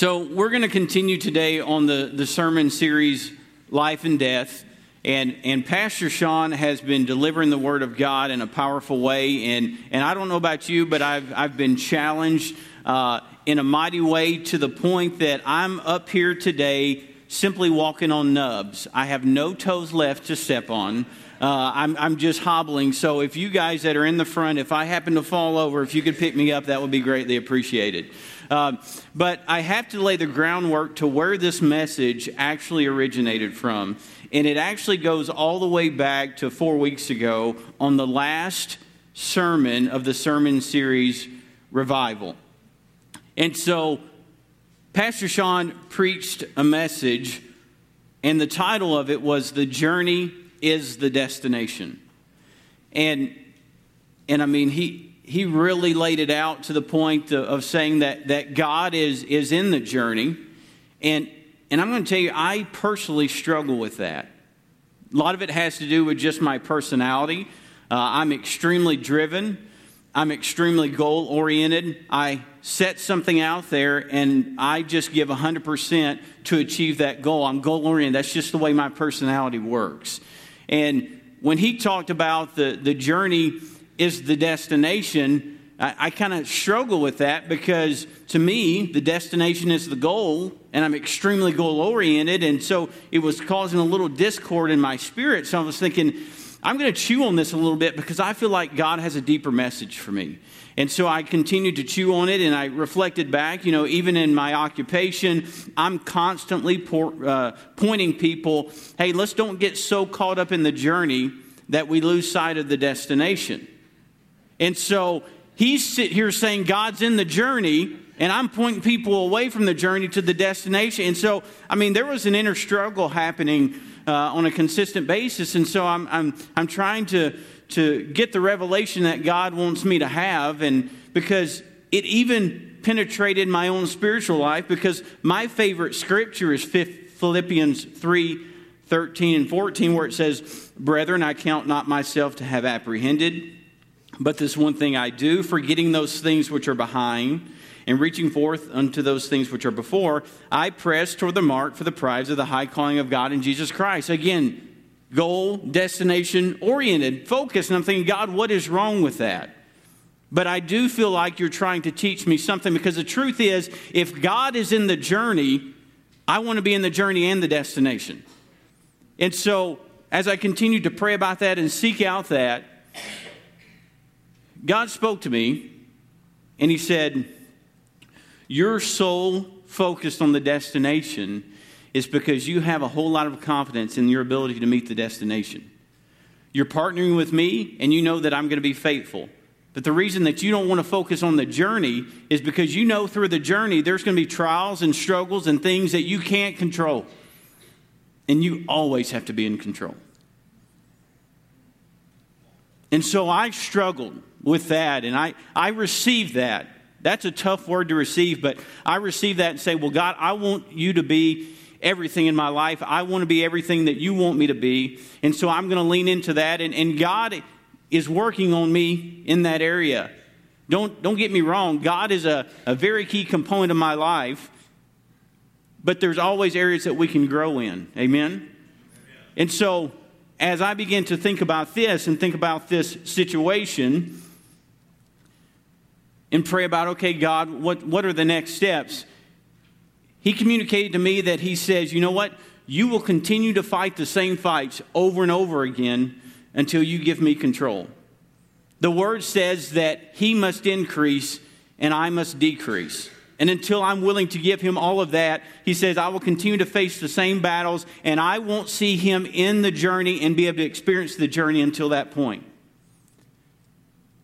So, we're going to continue today on the, the sermon series, Life and Death. And, and Pastor Sean has been delivering the Word of God in a powerful way. And, and I don't know about you, but I've, I've been challenged uh, in a mighty way to the point that I'm up here today simply walking on nubs. I have no toes left to step on. Uh, I'm, I'm just hobbling. So if you guys that are in the front, if I happen to fall over, if you could pick me up, that would be greatly appreciated. Um, but I have to lay the groundwork to where this message actually originated from. And it actually goes all the way back to four weeks ago on the last sermon of the sermon series Revival. And so Pastor Sean preached a message, and the title of it was The Journey is the Destination. And, and I mean, he, he really laid it out to the point of saying that, that God is, is in the journey. And, and I'm going to tell you, I personally struggle with that. A lot of it has to do with just my personality. Uh, I'm extremely driven. I'm extremely goal oriented. I set something out there and I just give 100% to achieve that goal. I'm goal oriented. That's just the way my personality works. And when he talked about the, the journey is the destination, I, I kind of struggle with that because to me, the destination is the goal, and I'm extremely goal oriented. And so it was causing a little discord in my spirit. So I was thinking, I'm going to chew on this a little bit because I feel like God has a deeper message for me. And so I continued to chew on it and I reflected back. You know, even in my occupation, I'm constantly por- uh, pointing people hey, let's don't get so caught up in the journey that we lose sight of the destination. And so he's here saying God's in the journey, and I'm pointing people away from the journey to the destination. And so, I mean, there was an inner struggle happening uh, on a consistent basis. And so I'm, I'm, I'm trying to, to get the revelation that God wants me to have. And because it even penetrated my own spiritual life, because my favorite scripture is Philippians 3 13 and 14, where it says, Brethren, I count not myself to have apprehended. But this one thing I do, forgetting those things which are behind and reaching forth unto those things which are before, I press toward the mark for the prize of the high calling of God in Jesus Christ. Again, goal, destination oriented, focus. And I'm thinking, God, what is wrong with that? But I do feel like you're trying to teach me something because the truth is, if God is in the journey, I want to be in the journey and the destination. And so, as I continue to pray about that and seek out that, God spoke to me and He said, Your soul focused on the destination is because you have a whole lot of confidence in your ability to meet the destination. You're partnering with me and you know that I'm going to be faithful. But the reason that you don't want to focus on the journey is because you know through the journey there's going to be trials and struggles and things that you can't control. And you always have to be in control. And so I struggled with that, and I, I received that. That's a tough word to receive, but I received that and say, Well, God, I want you to be everything in my life. I want to be everything that you want me to be. And so I'm going to lean into that. And, and God is working on me in that area. Don't, don't get me wrong, God is a, a very key component of my life, but there's always areas that we can grow in. Amen? Amen. And so as I begin to think about this and think about this situation and pray about, okay, God, what, what are the next steps? He communicated to me that he says, you know what? You will continue to fight the same fights over and over again until you give me control. The word says that he must increase and I must decrease. And until I'm willing to give him all of that, he says, I will continue to face the same battles and I won't see him in the journey and be able to experience the journey until that point.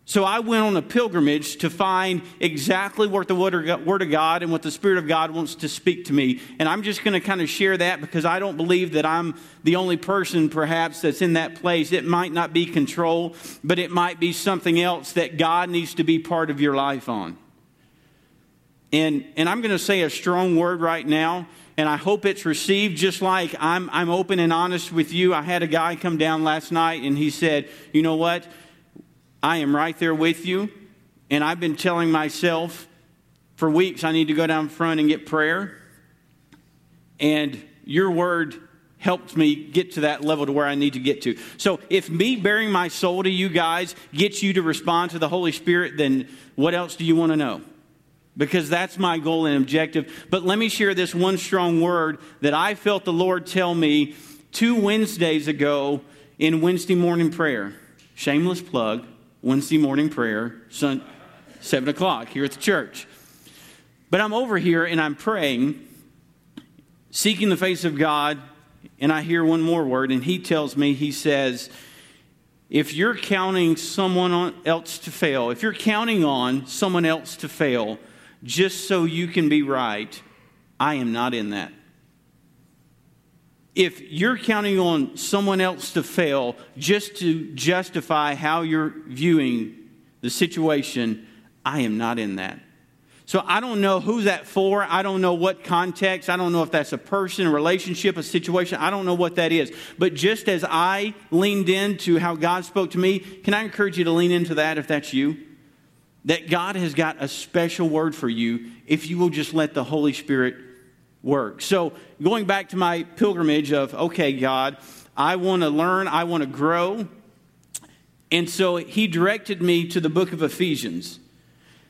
So I went on a pilgrimage to find exactly what the Word of God and what the Spirit of God wants to speak to me. And I'm just going to kind of share that because I don't believe that I'm the only person, perhaps, that's in that place. It might not be control, but it might be something else that God needs to be part of your life on. And, and I'm going to say a strong word right now, and I hope it's received just like I'm, I'm open and honest with you. I had a guy come down last night, and he said, You know what? I am right there with you, and I've been telling myself for weeks I need to go down front and get prayer. And your word helped me get to that level to where I need to get to. So if me bearing my soul to you guys gets you to respond to the Holy Spirit, then what else do you want to know? Because that's my goal and objective. But let me share this one strong word that I felt the Lord tell me two Wednesdays ago in Wednesday morning prayer. Shameless plug, Wednesday morning prayer, 7 o'clock here at the church. But I'm over here and I'm praying, seeking the face of God, and I hear one more word, and he tells me, he says, if you're counting someone else to fail, if you're counting on someone else to fail just so you can be right, I am not in that. If you're counting on someone else to fail just to justify how you're viewing the situation, I am not in that. So I don't know who's that for. I don't know what context. I don't know if that's a person, a relationship, a situation. I don't know what that is. But just as I leaned into how God spoke to me, can I encourage you to lean into that if that's you? That God has got a special word for you if you will just let the Holy Spirit work. So going back to my pilgrimage of, okay, God, I want to learn, I want to grow. And so he directed me to the book of Ephesians.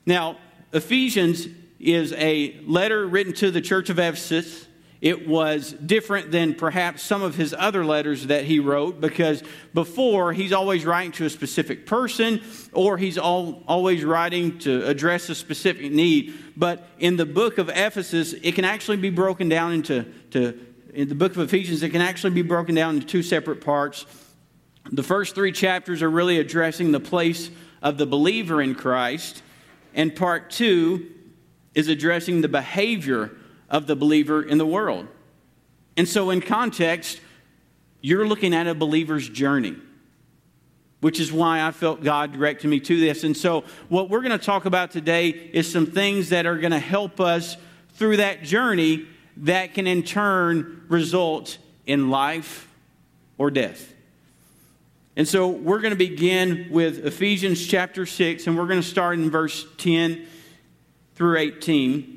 Now, Ephesians is a letter written to the church of Ephesus. It was different than perhaps some of his other letters that he wrote because before he's always writing to a specific person or he's all, always writing to address a specific need. But in the book of Ephesus, it can actually be broken down into, to, in the book of Ephesians, it can actually be broken down into two separate parts. The first three chapters are really addressing the place of the believer in Christ. And part two is addressing the behavior of the believer in the world. And so, in context, you're looking at a believer's journey, which is why I felt God directed me to this. And so, what we're going to talk about today is some things that are going to help us through that journey that can in turn result in life or death. And so we're going to begin with Ephesians chapter 6, and we're going to start in verse 10 through 18.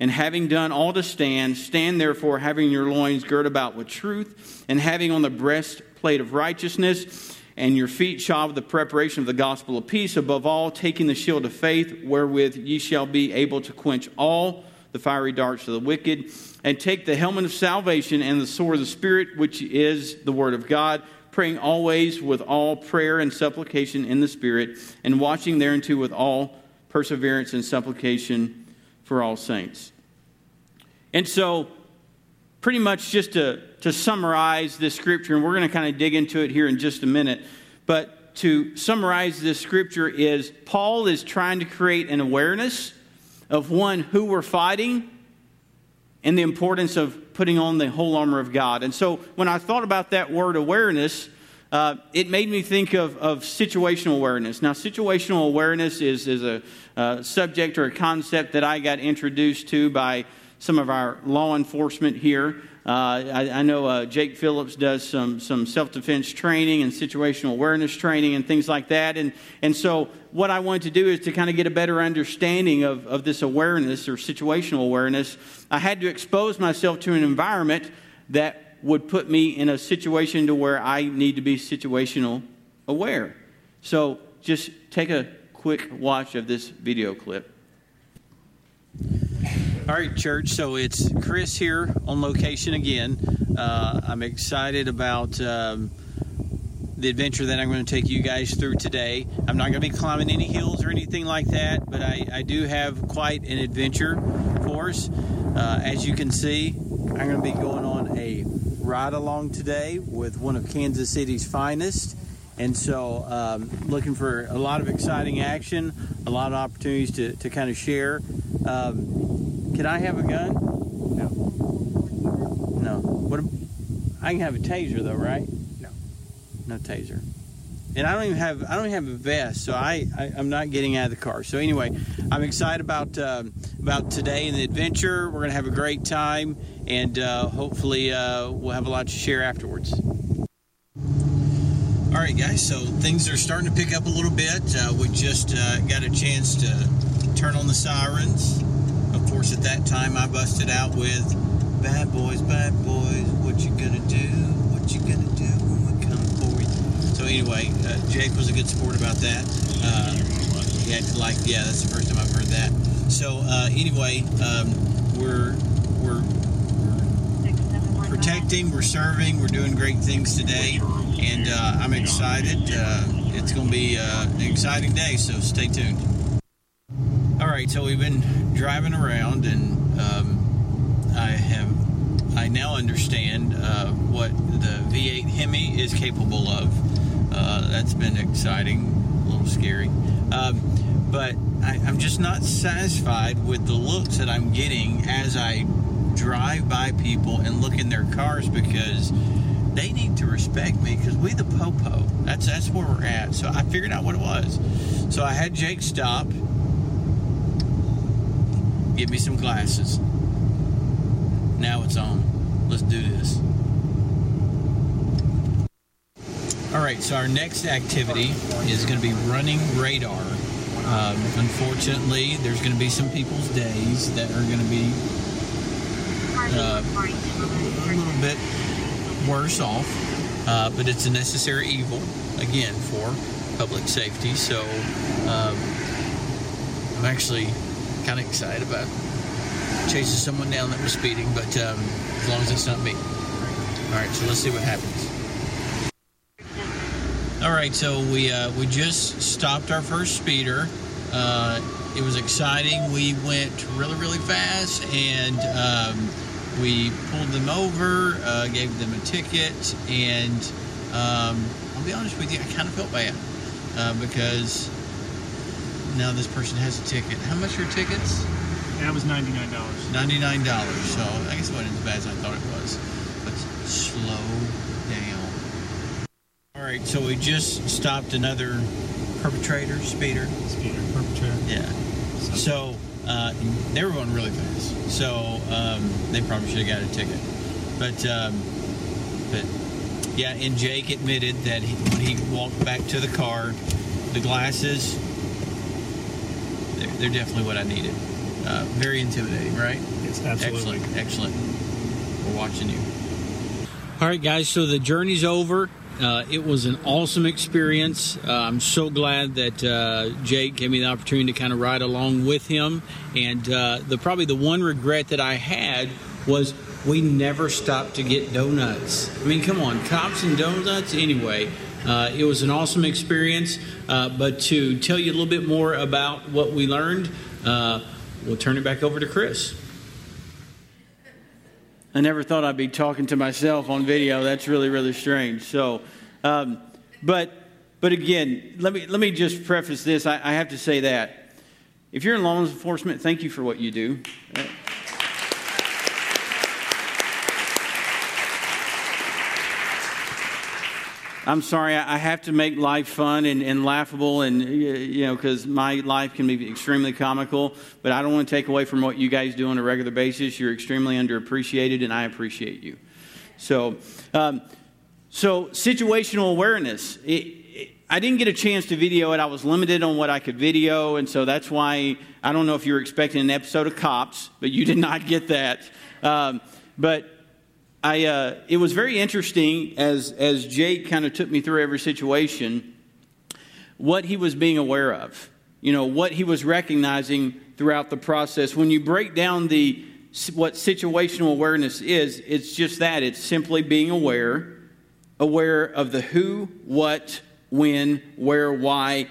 And having done all to stand, stand therefore, having your loins girt about with truth, and having on the breastplate of righteousness, and your feet shod with the preparation of the gospel of peace. Above all, taking the shield of faith, wherewith ye shall be able to quench all the fiery darts of the wicked, and take the helmet of salvation and the sword of the Spirit, which is the word of God praying always with all prayer and supplication in the Spirit, and watching thereunto with all perseverance and supplication for all saints. And so, pretty much just to, to summarize this scripture, and we're going to kind of dig into it here in just a minute, but to summarize this scripture is Paul is trying to create an awareness of one, who we're fighting, and the importance of putting on the whole armor of God. And so when I thought about that word awareness, uh, it made me think of, of situational awareness. Now, situational awareness is, is a uh, subject or a concept that I got introduced to by some of our law enforcement here. Uh, I, I, know uh, Jake Phillips does some, some self defense training and situational awareness training and things like that. And, and so, what I wanted to do is to kind of get a better understanding of, of this awareness or situational awareness. I had to expose myself to an environment that would put me in a situation to where I need to be situational aware. So, just take a quick watch of this video clip. All right, church. So it's Chris here on location again. Uh, I'm excited about um, the adventure that I'm going to take you guys through today. I'm not going to be climbing any hills or anything like that, but I, I do have quite an adventure for us. Uh, as you can see, I'm going to be going on a ride along today with one of Kansas City's finest. And so, um, looking for a lot of exciting action, a lot of opportunities to, to kind of share. Um, can I have a gun? No. No. What? I can have a taser though, right? No. No taser. And I don't even have I don't even have a vest, so I, I am not getting out of the car. So anyway, I'm excited about uh, about today and the adventure. We're gonna have a great time, and uh, hopefully uh, we'll have a lot to share afterwards. All right, guys. So things are starting to pick up a little bit. Uh, we just uh, got a chance to turn on the sirens. Of course, at that time, I busted out with "Bad boys, bad boys, what you gonna do? What you gonna do when we come for you?" So anyway, uh, Jake was a good sport about that. Uh, he acted like, yeah, that's the first time I've heard that. So uh, anyway, um, we're we're protecting, we're serving, we're doing great things today, and uh, I'm excited. Uh, it's going to be uh, an exciting day, so stay tuned. All right, so we've been driving around, and um, I have I now understand what the V8 Hemi is capable of. Uh, that's been exciting, a little scary, um, but I, I'm just not satisfied with the looks that I'm getting as I drive by people and look in their cars because they need to respect me because we the popo. That's that's where we're at. So I figured out what it was. So I had Jake stop, give me some glasses. Now it's on. Let's do this. All right, so our next activity is going to be running radar. Um, unfortunately, there's going to be some people's days that are going to be uh, a little bit worse off, uh, but it's a necessary evil, again, for public safety. So um, I'm actually kind of excited about chasing someone down that was speeding, but um, as long as it's not me. All right, so let's see what happens. All right, so we uh, we just stopped our first speeder. Uh, it was exciting. We went really really fast, and um, we pulled them over, uh, gave them a ticket, and um, I'll be honest with you, I kind of felt bad uh, because now this person has a ticket. How much are tickets? That was ninety nine dollars. Ninety-nine dollars. So I guess it wasn't as bad as I thought it was. But slow right, so we just stopped another perpetrator, speeder. Speeder perpetrator. Yeah. So uh, they were going really fast. So um, they probably should have got a ticket. But um, but yeah, and Jake admitted that he, when he walked back to the car, the glasses they're, they're definitely what I needed. Uh, very intimidating, right? Yes, absolutely. Excellent, excellent. We're watching you. All right, guys. So the journey's over. Uh, it was an awesome experience. Uh, I'm so glad that uh, Jake gave me the opportunity to kind of ride along with him. And uh, the probably the one regret that I had was we never stopped to get donuts. I mean, come on, cops and donuts. Anyway, uh, it was an awesome experience. Uh, but to tell you a little bit more about what we learned, we'll turn it back over to Chris. I never thought I'd be talking to myself on video. That's really, really strange. So, um, but, but again, let me let me just preface this. I, I, have to say that if you're in law enforcement, thank you for what you do. I'm sorry, I have to make life fun and, and laughable, and you know, because my life can be extremely comical. But I don't want to take away from what you guys do on a regular basis. You're extremely underappreciated, and I appreciate you. So, um, so situational awareness. It, I didn't get a chance to video it. I was limited on what I could video, and so that's why I don't know if you were expecting an episode of Cops, but you did not get that. Um, but I, uh, it was very interesting as, as Jake kind of took me through every situation, what he was being aware of, you know, what he was recognizing throughout the process. When you break down the, what situational awareness is, it's just that it's simply being aware, aware of the who, what, when, where, why,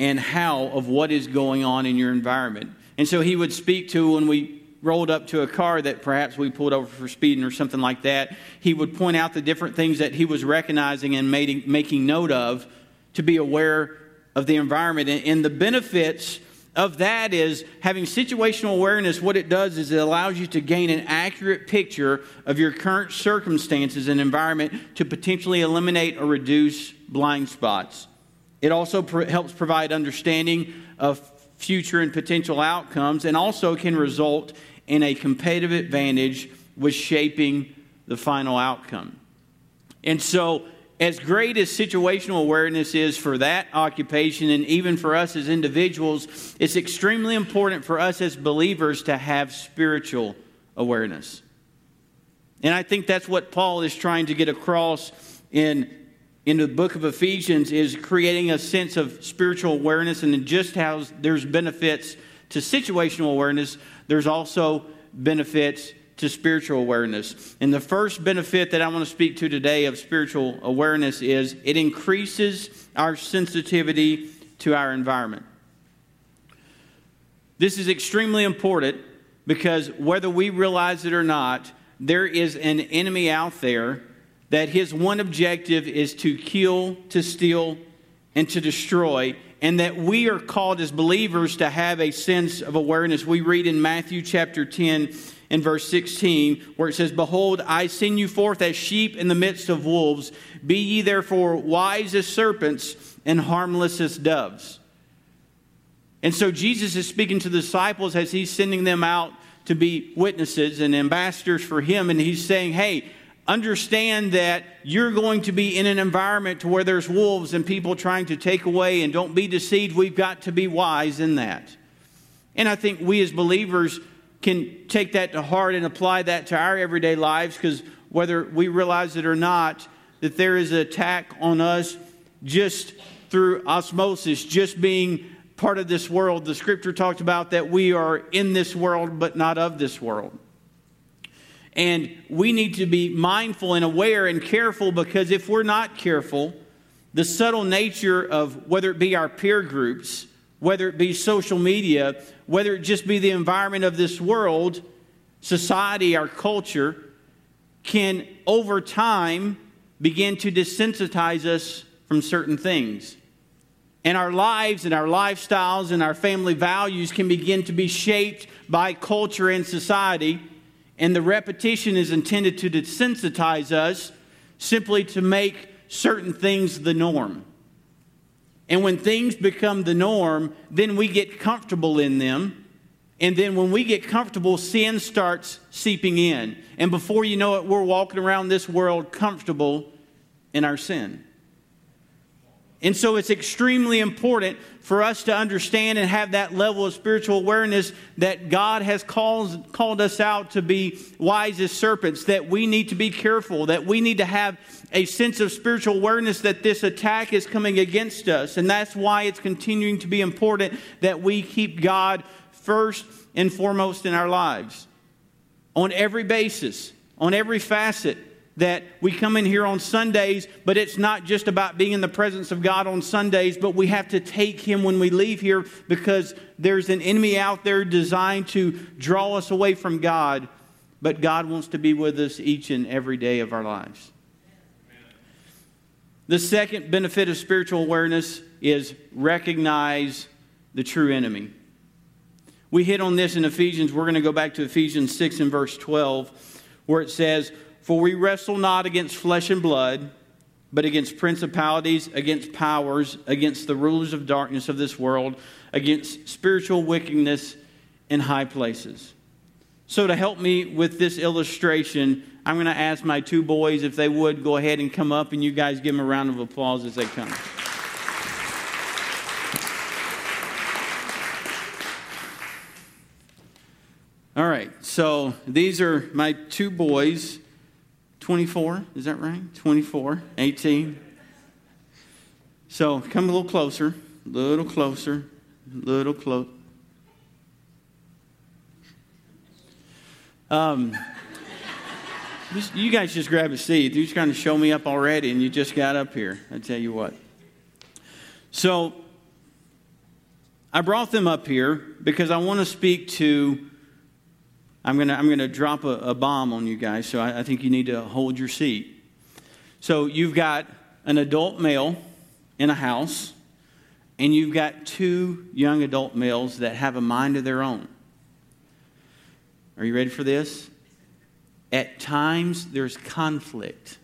and how of what is going on in your environment. And so he would speak to when we rolled up to a car that perhaps we pulled over for speeding or something like that, he would point out the different things that he was recognizing and making, making note of to be aware of the environment and, and the benefits of that is having situational awareness, what it does is it allows you to gain an accurate picture of your current circumstances and environment to potentially eliminate or reduce blind spots. It also helps provide understanding of future and potential outcomes and also can result in a competitive advantage with shaping the final outcome. And so, as great as situational awareness is for that occupation and even for us as individuals, it's extremely important for us as believers to have spiritual awareness. And I think that's what Paul is trying to get across in, in the book of Ephesians is creating a sense of spiritual awareness and just how there's benefits to situational awareness, there's also benefits to spiritual awareness. And the first benefit that I want to speak to today of spiritual awareness is it increases our sensitivity to our environment. This is extremely important because whether we realize it or not, there is an enemy out there that his one objective is to kill, to steal, and to destroy, and that we are called as believers to have a sense of awareness. We read in Matthew chapter 10 and verse 16, where it says, Behold, I send you forth as sheep in the midst of wolves. Be ye therefore wise as serpents and harmless as doves. And so Jesus is speaking to the disciples as he's sending them out to be witnesses and ambassadors for him. And he's saying, Hey, understand that you're going to be in an environment to where there's wolves and people trying to take away and don't be deceived. We've got to be wise in that. And I think we as believers can take that to heart and apply that to our everyday lives because whether we realize it or not, that there is an attack on us just through osmosis, just being part of this world. The scripture talked about that we are in this world, but not of this world. And we need to be mindful and aware and careful because if we're not careful, the subtle nature of whether it be our peer groups, whether it be social media, whether it just be the environment of this world, society, our culture, can over time begin to desensitize us from certain things. And our lives and our lifestyles and our family values can begin to be shaped by culture and society. And the repetition is intended to desensitize us simply to make certain things the norm. And when things become the norm, then we get comfortable in them. And then when we get comfortable, sin starts seeping in. And before you know it, we're walking around this world comfortable in our sin. And so it's extremely important for us to understand and have that level of spiritual awareness that God has called, called us out to be wise as serpents, that we need to be careful, that we need to have a sense of spiritual awareness that this attack is coming against us. And that's why it's continuing to be important that we keep God first and foremost in our lives on every basis, on every facet that we come in here on Sundays, but it's not just about being in the presence of God on Sundays, but we have to take Him when we leave here because there's an enemy out there designed to draw us away from God, but God wants to be with us each and every day of our lives. The second benefit of spiritual awareness is recognize the true enemy. We hit on this in Ephesians. We're going to go back to Ephesians 6 and verse 12, where it says, for we wrestle not against flesh and blood, but against principalities, against powers, against the rulers of darkness of this world, against spiritual wickedness in high places. So, to help me with this illustration, I'm going to ask my two boys if they would go ahead and come up, and you guys give them a round of applause as they come. All right, so these are my two boys. 24, is that right? 24, 18. So come a little closer, little closer, a little close. Um, you guys just grab a seat. You're just trying to show me up already, and you just got up here. I tell you what. So I brought them up here because I want to speak to I'm going to I'm gonna drop a, a, bomb on you guys, so I, I think you need to hold your seat. So you've got an adult male in a house, and you've got two young adult males that have a mind of their own. Are you ready for this? At times, there's conflict.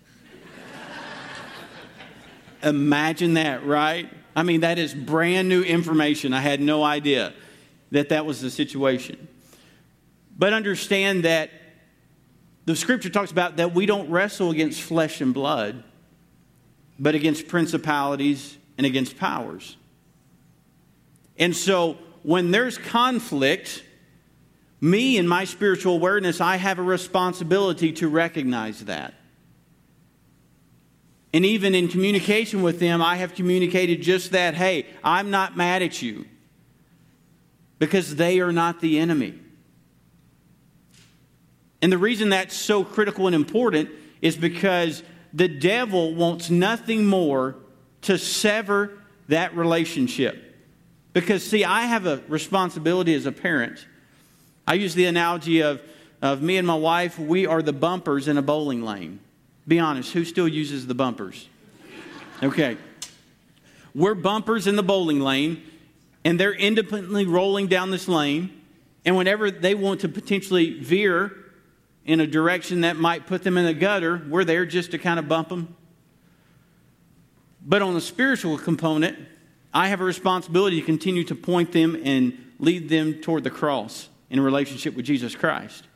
Imagine that, right? I mean, that is brand new information. I had no idea that that was the situation. But understand that the scripture talks about that we don't wrestle against flesh and blood, but against principalities and against powers. And so when there's conflict, me and my spiritual awareness, I have a responsibility to recognize that. And even in communication with them, I have communicated just that hey, I'm not mad at you because they are not the enemy. And the reason that's so critical and important is because the devil wants nothing more to sever that relationship. Because, see, I have a responsibility as a parent. I use the analogy of, of me and my wife, we are the bumpers in a bowling lane. Be honest, who still uses the bumpers? Okay. We're bumpers in the bowling lane, and they're independently rolling down this lane. And whenever they want to potentially veer in a direction that might put them in the gutter, we're there just to kind of bump them. But on the spiritual component, I have a responsibility to continue to point them and lead them toward the cross in relationship with Jesus Christ.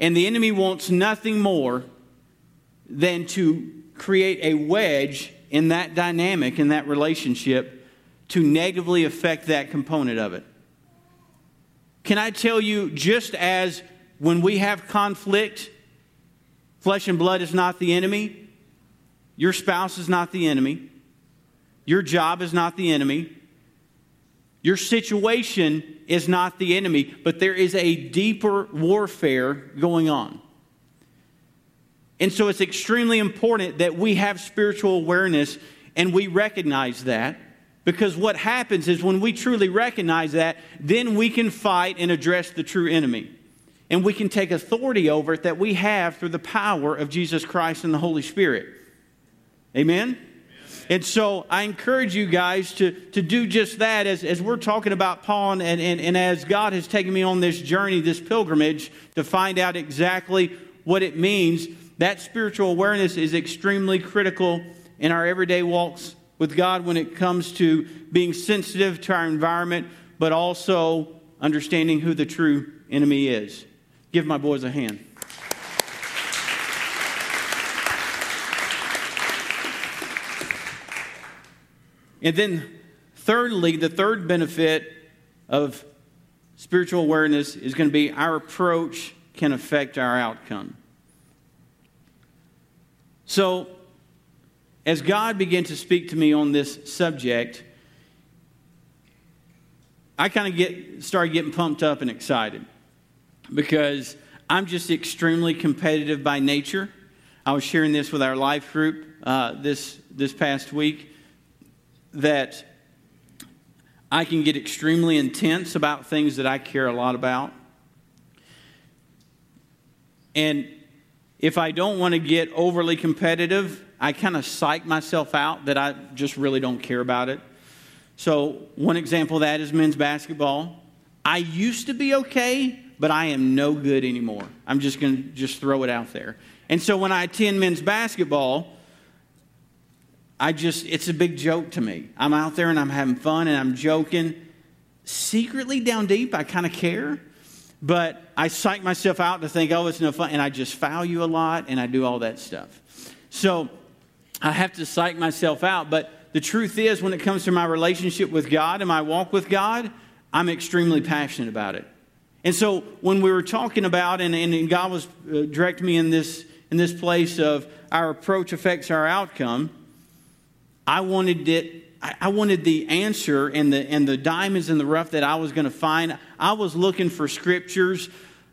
And the enemy wants nothing more than to create a wedge in that dynamic, in that relationship, to negatively affect that component of it. Can I tell you, just as when we have conflict, flesh and blood is not the enemy, your spouse is not the enemy, your job is not the enemy, your situation is not the enemy, but there is a deeper warfare going on. And so it's extremely important that we have spiritual awareness and we recognize that. Because what happens is when we truly recognize that, then we can fight and address the true enemy. And we can take authority over it that we have through the power of Jesus Christ and the Holy Spirit. Amen? And so I encourage you guys to, to do just that as, as we're talking about Paul and, and, and as God has taken me on this journey, this pilgrimage, to find out exactly what it means that spiritual awareness is extremely critical in our everyday walks with God when it comes to being sensitive to our environment, but also understanding who the true enemy is. Give my boys a hand. And then, thirdly, the third benefit of spiritual awareness is going to be our approach can affect our outcome. So, as God began to speak to me on this subject, I kind of get started getting pumped up and excited because I'm just extremely competitive by nature. I was sharing this with our life group uh, this this past week that I can get extremely intense about things that I care a lot about, and if I don't want to get overly competitive, I kind of psych myself out that I just really don't care about it. So, one example of that is men's basketball. I used to be okay, but I am no good anymore. I'm just going to just throw it out there. And so when I attend men's basketball, I just, it's a big joke to me. I'm out there and I'm having fun and I'm joking. Secretly down deep, I kind of care. But I psych myself out to think, oh, it's no fun. And I just foul you a lot and I do all that stuff. So I have to psych myself out. But the truth is, when it comes to my relationship with God and my walk with God, I'm extremely passionate about it. And so when we were talking about, and, and God was uh, directing me in this, in this place of our approach affects our outcome, I wanted it I wanted the answer and the, and the diamonds in the rough that I was going to find. I was looking for scriptures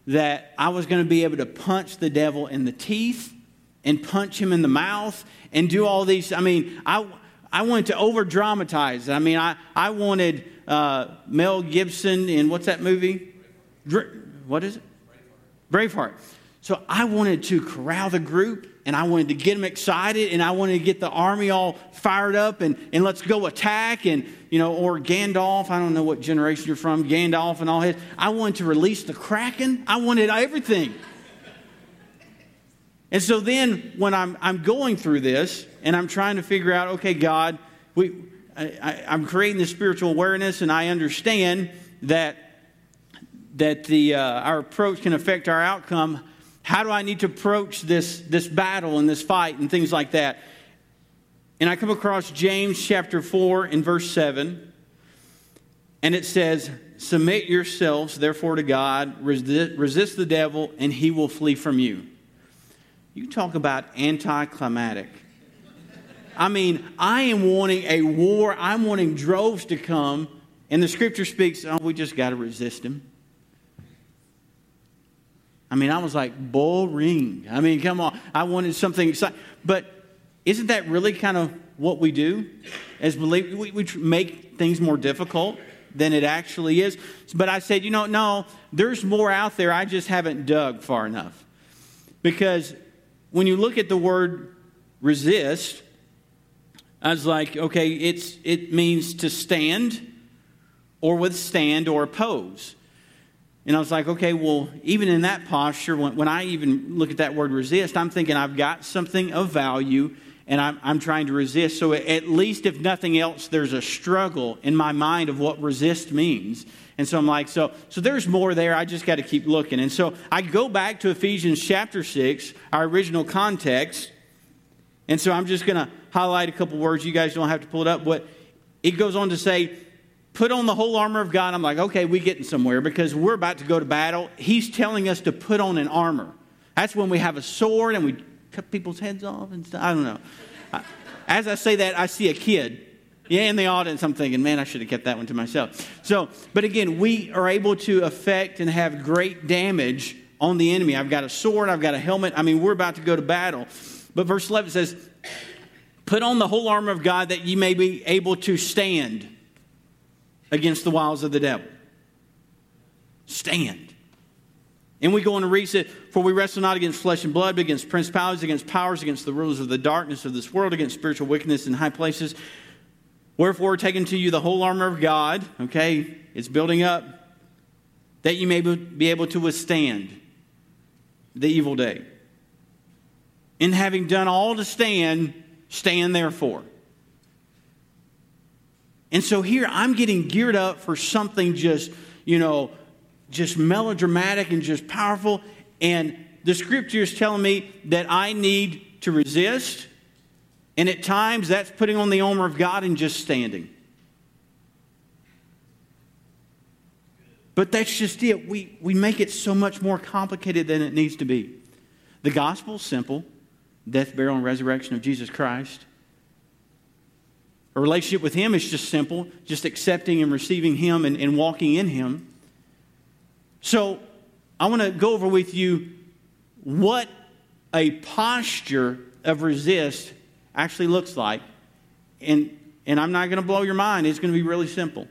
that I was going to be able to punch the devil in the teeth and punch him in the mouth and do all these. I mean, I, I wanted to over dramatize. I mean, I, I wanted uh, Mel Gibson in what's that movie? What is it? Braveheart. So I wanted to corral the group and I wanted to get them excited and I wanted to get the army all fired up and, and let's go attack and, you know, or Gandalf, I don't know what generation you're from, Gandalf and all his. I wanted to release the Kraken. I wanted everything. And so then when I'm, I'm going through this and I'm trying to figure out, okay, God, we, I, am creating this spiritual awareness and I understand that, that the, uh, our approach can affect our outcome how do I need to approach this, this battle and this fight and things like that? And I come across James chapter 4 and verse 7, and it says, Submit yourselves, therefore, to God, resist, resist the devil, and he will flee from you. You talk about anticlimactic. I mean, I am wanting a war, I'm wanting droves to come, and the scripture speaks, oh, we just got to resist him. I mean, I was like, boring. I mean, come on. I wanted something exciting. But isn't that really kind of what we do as believers? We, we make things more difficult than it actually is. But I said, you know, no, there's more out there. I just haven't dug far enough. Because when you look at the word resist, I was like, okay, it's, it means to stand or withstand or oppose. And I was like, okay, well, even in that posture, when, when I even look at that word resist, I'm thinking I've got something of value and I'm, I'm trying to resist. So at least, if nothing else, there's a struggle in my mind of what resist means. And so I'm like, so, so there's more there. I just got to keep looking. And so I go back to Ephesians chapter 6, our original context. And so I'm just going to highlight a couple words. You guys don't have to pull it up. But it goes on to say, put on the whole armor of God. I'm like, okay, we're getting somewhere because we're about to go to battle. He's telling us to put on an armor. That's when we have a sword and we cut people's heads off and stuff. I don't know. As I say that, I see a kid. Yeah, in the audience, I'm thinking, man, I should have kept that one to myself. So, but again, we are able to affect and have great damage on the enemy. I've got a sword, I've got a helmet. I mean, we're about to go to battle. But verse 11 says, Put on the whole armor of God that ye may be able to stand against the wiles of the devil. Stand. And we go on to read it, for we wrestle not against flesh and blood, but against principalities, against powers, against the rulers of the darkness of this world, against spiritual wickedness in high places. Wherefore, taking to you the whole armor of God, okay, it's building up, that you may be able to withstand the evil day. And having done all to stand, stand therefore. And so here I'm getting geared up for something just, you know, just melodramatic and just powerful. And the scripture is telling me that I need to resist. And at times that's putting on the armor of God and just standing. But that's just it. We, we make it so much more complicated than it needs to be. The gospel is simple death, burial, and resurrection of Jesus Christ. A relationship with Him is just simple, just accepting and receiving Him and, and walking in Him. So I want to go over with you what a posture of resist actually looks like. And, and I'm not going to blow your mind, it's going to be really simple.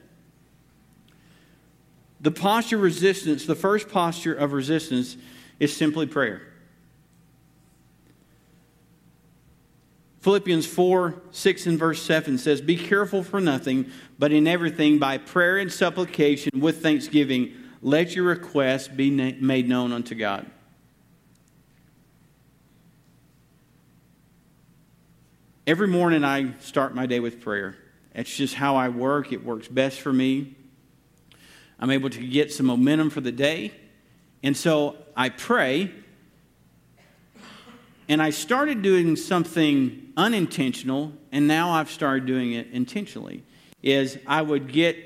The posture of resistance, the first posture of resistance, is simply prayer. Philippians 4 6 and verse 7 says, Be careful for nothing, but in everything by prayer and supplication with thanksgiving, let your requests be na- made known unto God. Every morning I start my day with prayer. It's just how I work, it works best for me. I'm able to get some momentum for the day. And so I pray and I started doing something unintentional, and now I've started doing it intentionally. Is I would get,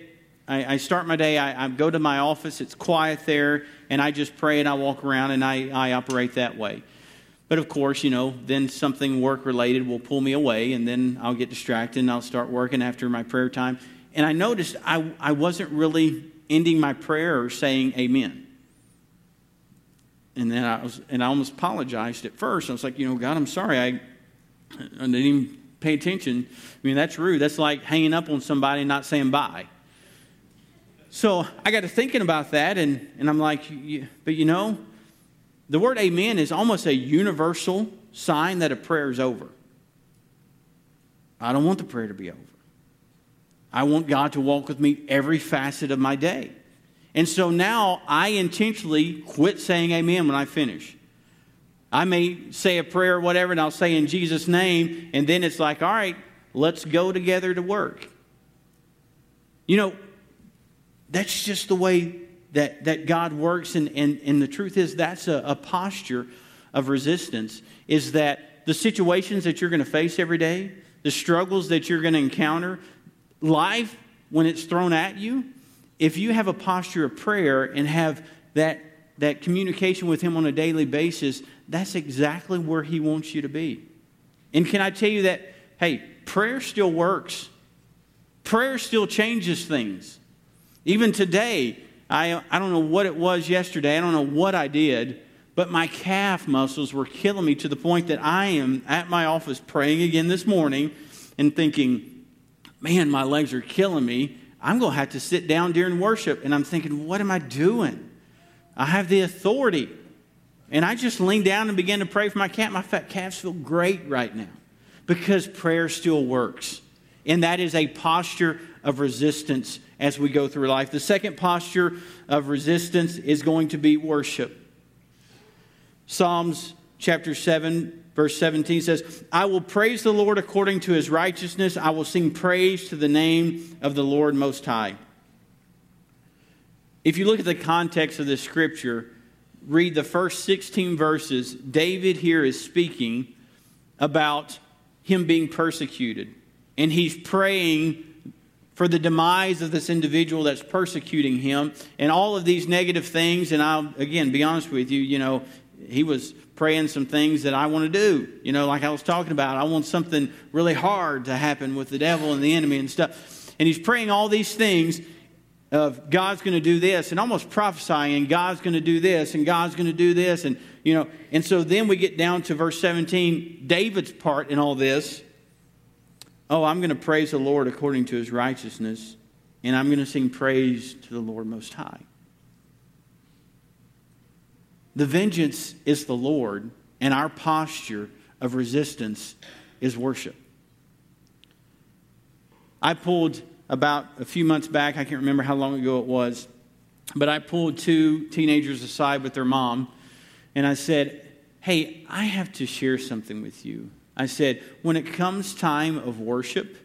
I, I start my day, I, I, go to my office, it's quiet there, and I just pray and I walk around and I, I operate that way. But of course, you know, then something work related will pull me away, and then I'll get distracted and I'll start working after my prayer time. And I noticed I, I wasn't really ending my prayer or saying amen. And then I was, and I almost apologized at first. I was like, you know, God, I'm sorry. I, I didn't even pay attention. I mean, that's rude. That's like hanging up on somebody and not saying bye. So I got to thinking about that, and, and I'm like, but you know, the word amen is almost a universal sign that a prayer is over. I don't want the prayer to be over. I want God to walk with me every facet of my day. And so now I intentionally quit saying amen when I finish. I may say a prayer or whatever, and I'll say in Jesus' name, and then it's like, all right, let's go together to work. You know, that's just the way that, that God works, and, and, and the truth is that's a, a posture of resistance, is that the situations that you're going to face every day, the struggles that you're going to encounter, life, when it's thrown at you, if you have a posture of prayer and have that, that communication with Him on a daily basis, that's exactly where He wants you to be. And can I tell you that, hey, prayer still works, prayer still changes things. Even today, I, I don't know what it was yesterday, I don't know what I did, but my calf muscles were killing me to the point that I am at my office praying again this morning and thinking, man, my legs are killing me. I'm going to have to sit down during worship. And I'm thinking, what am I doing? I have the authority. And I just leaned down and began to pray for my cat. My fat calves feel great right now because prayer still works. And that is a posture of resistance as we go through life. The second posture of resistance is going to be worship. Psalms chapter 7, verse 17 says, I will praise the Lord according to his righteousness. I will sing praise to the name of the Lord Most High. If you look at the context of this scripture, read the first 16 verses, David here is speaking about him being persecuted. And he's praying for the demise of this individual that's persecuting him and all of these negative things. And I'll, again, be honest with you, you know, he was praying some things that I want to do. You know, like I was talking about, I want something really hard to happen with the devil and the enemy and stuff. And he's praying all these things of God's going to do this and almost prophesying God's going to do this and God's going to do this and you know and so then we get down to verse 17 David's part in all this Oh, I'm going to praise the Lord according to his righteousness, and I'm going to sing praise to the Lord Most High. The vengeance is the Lord, and our posture of resistance is worship. I pulled about a few months back, I can't remember how long ago it was, but I pulled two teenagers aside with their mom, and I said, Hey, I have to share something with you. I said, when it comes time of worship,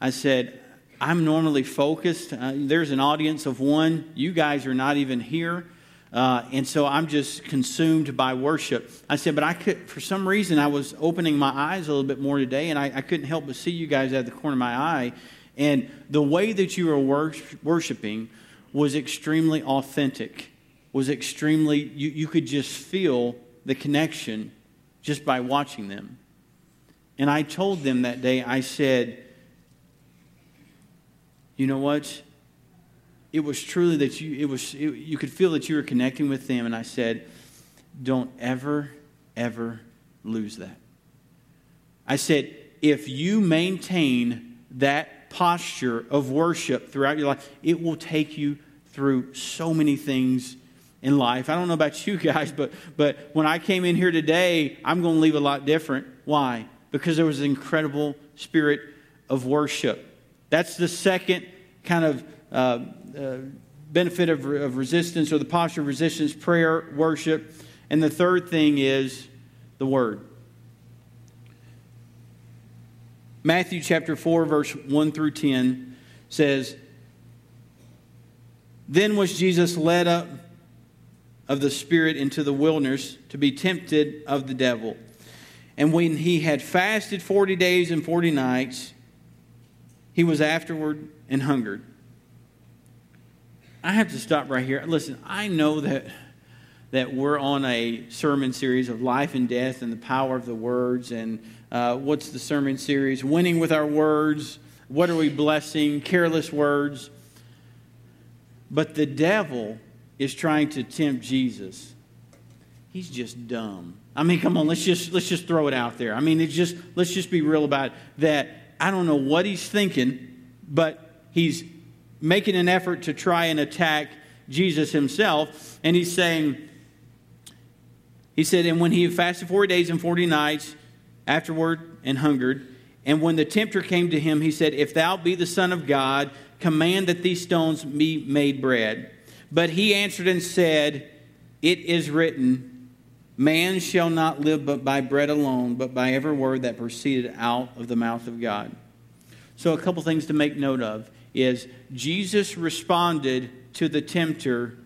I said, I'm normally focused. Uh, there's an audience of one. You guys are not even here. Uh, and so I'm just consumed by worship. I said, but I could, for some reason, I was opening my eyes a little bit more today, and I, I couldn't help but see you guys of the corner of my eye. And the way that you were wor- worshiping was extremely authentic, was extremely, you, you could just feel the connection just by watching them. And I told them that day, I said, you know what? It was truly that you, it was, it, you could feel that you were connecting with them. And I said, don't ever, ever lose that. I said, if you maintain that posture of worship throughout your life, it will take you through so many things in life. I don't know about you guys, but, but when I came in here today, I'm going to leave a lot different. Why? because there was an incredible spirit of worship. That's the second kind of uh, Uh, benefit of, of resistance or the posture of resistance prayer, worship. And the third thing is the Word. Matthew chapter 4, verse 1 through 10 says, Then was Jesus led up of the Spirit into the wilderness to be tempted of the devil. And when he had fasted 40 days and 40 nights, he was afterward and hungered. I have to stop right here. Listen, I know that, that we're on a sermon series of life and death and the power of the words. And uh, what's the sermon series? Winning with our words. What are we blessing? Careless words. But the devil is trying to tempt Jesus. He's just dumb. I mean, come on, let's just let's just throw it out there. I mean, it's just let's just be real about it. that. I don't know what he's thinking, but he's making an effort to try and attack Jesus himself, and he's saying, He said, And when he had fasted 40 days and 40 nights afterward and hungered, and when the tempter came to him, he said, If thou be the Son of God, command that these stones be made bread. But he answered and said, It is written, Man shall not live but by bread alone, but by every word that proceeded out of the mouth of God. So, a couple things to make note of is Jesus responded to the tempter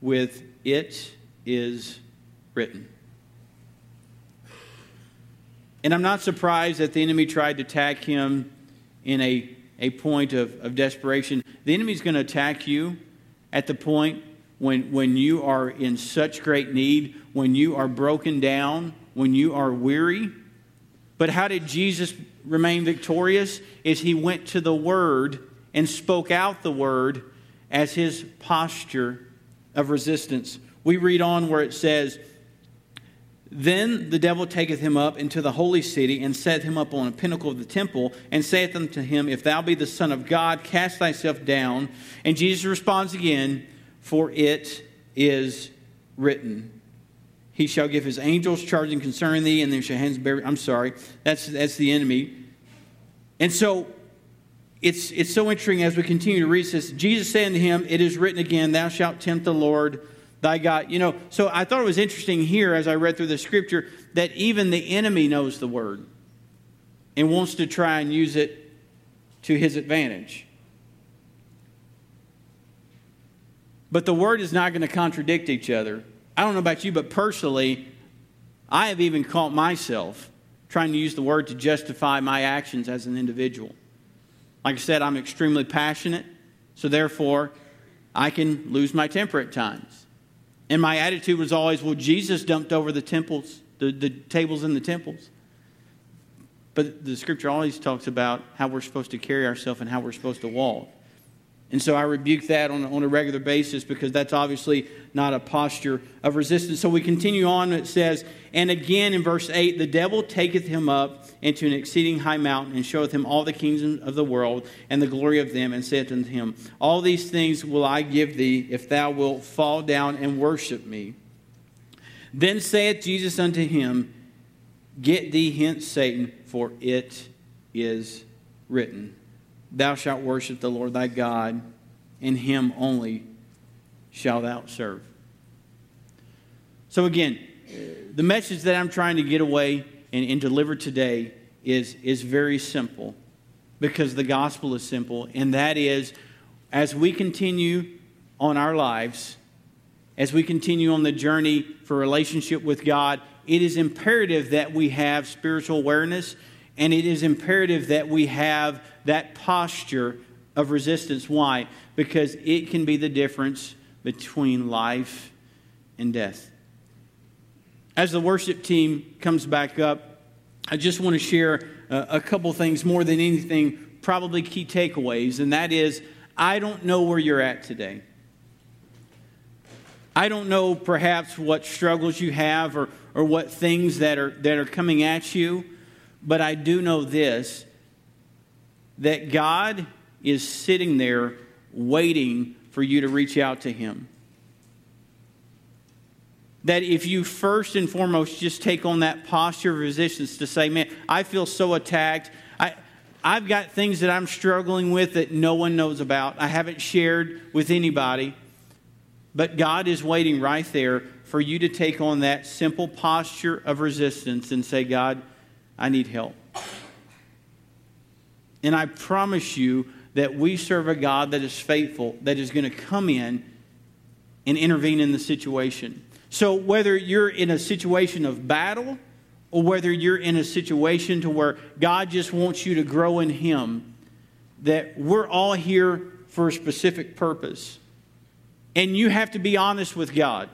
with, It is written. And I'm not surprised that the enemy tried to attack him in a, a point of, of desperation. The enemy's going to attack you at the point when, when you are in such great need, when you are broken down, when you are weary. But how did Jesus remain victorious? Is he went to the Word and spoke out the Word as his posture of resistance. We read on where it says, then the devil taketh him up into the holy city and set him up on a pinnacle of the temple and saith unto him, If thou be the Son of God, cast thyself down. And Jesus responds again, For it is written. He shall give his angels charging concerning thee, and they shall hands bear. I'm sorry, that's, that's the enemy. And so it's, it's so interesting as we continue to read this. Jesus said unto him, It is written again, Thou shalt tempt the Lord thy God. You know, so I thought it was interesting here as I read through the scripture that even the enemy knows the word and wants to try and use it to his advantage. But the word is not going to contradict each other. I don't know about you, but personally, I have even caught myself trying to use the word to justify my actions as an individual. Like I said, I'm extremely passionate, so therefore, I can lose my temper at times. And my attitude was always, well, Jesus dumped over the temples, the, the tables in the temples. But the scripture always talks about how we're supposed to carry ourselves and how we're supposed to walk. And so I rebuke that on, on a regular basis because that's obviously not a posture of resistance. So we continue on. It says, And again in verse 8, the devil taketh him up into an exceeding high mountain and showeth him all the kingdoms of the world and the glory of them, and saith unto him, All these things will I give thee if thou wilt fall down and worship me. Then saith Jesus unto him, Get thee hence, Satan, for it is written. Thou shalt worship the Lord thy God, and him only shalt thou serve. So, again, the message that I'm trying to get away and, and deliver today is, is very simple because the gospel is simple, and that is as we continue on our lives, as we continue on the journey for relationship with God, it is imperative that we have spiritual awareness and it is imperative that we have that posture of resistance. Why? Because it can be the difference between life and death. As the worship team comes back up, I just want to share a, couple things more than anything, probably key takeaways, and that is I don't know where you're at today. I don't know perhaps what struggles you have or, or what things that are, that are coming at you. But I do know this that God is sitting there waiting for you to reach out to Him. That if you first and foremost just take on that posture of resistance to say, man, I feel so attacked. I, I've got things that I'm struggling with that no one knows about. I haven't shared with anybody. But God is waiting right there for you to take on that simple posture of resistance and say, God, I need help. And I promise you that we serve a God that is faithful, that is going to come in and intervene in the situation. So whether you're in a situation of battle or whether you're in a situation to where God just wants you to grow in him, that we're all here for a specific purpose. And you have to be honest with God.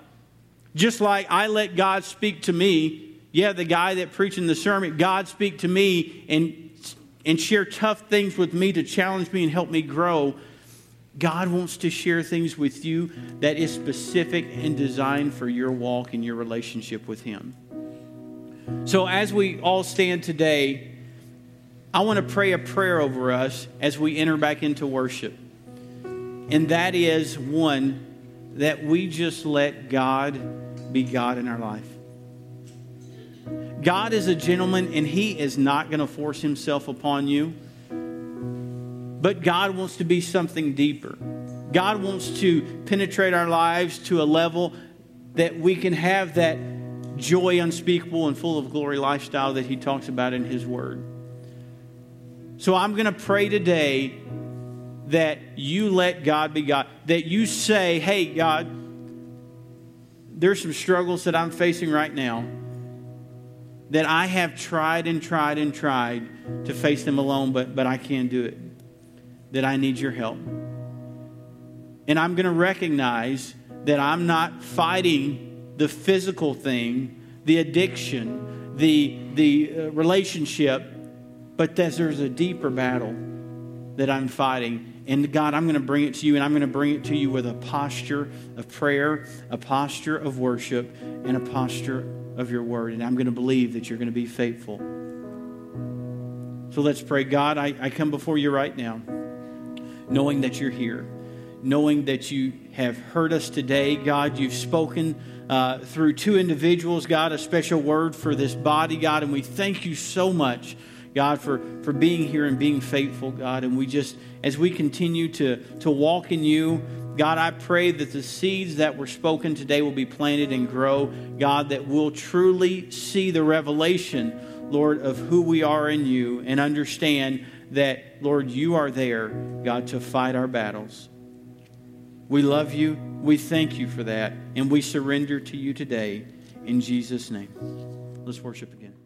Just like I let God speak to me yeah, the guy that preaching the sermon, God speak to me and, and share tough things with me to challenge me and help me grow. God wants to share things with you that is specific and designed for your walk and your relationship with Him. So, as we all stand today, I want to pray a prayer over us as we enter back into worship. And that is one, that we just let God be God in our life. God is a gentleman and he is not going to force himself upon you. But God wants to be something deeper. God wants to penetrate our lives to a level that we can have that joy unspeakable and full of glory lifestyle that he talks about in his word. So I'm going to pray today that you let God be God, that you say, hey, God, there's some struggles that I'm facing right now that I have tried and tried and tried to face them alone, but, but I can't do it. That I need your help. And I'm going to recognize that I'm not fighting the physical thing, the addiction, the, the uh, relationship, but that there's a deeper battle that I'm fighting. And God, I'm going to bring it to you, and I'm going to bring it to you with a posture of prayer, a posture of worship, and a posture of your word. And I'm going to believe that you're going to be faithful. So let's pray. God, I, I come before you right now, knowing that you're here, knowing that you have heard us today. God, you've spoken uh, through two individuals, God, a special word for this body, God, and we thank you so much. God, for, for being here and being faithful, God. And we just, as we continue to, to walk in you, God, I pray that the seeds that were spoken today will be planted and grow. God, that we'll truly see the revelation, Lord, of who we are in you and understand that, Lord, you are there, God, to fight our battles. We love you. We thank you for that. And we surrender to you today in Jesus' name. Let's worship again.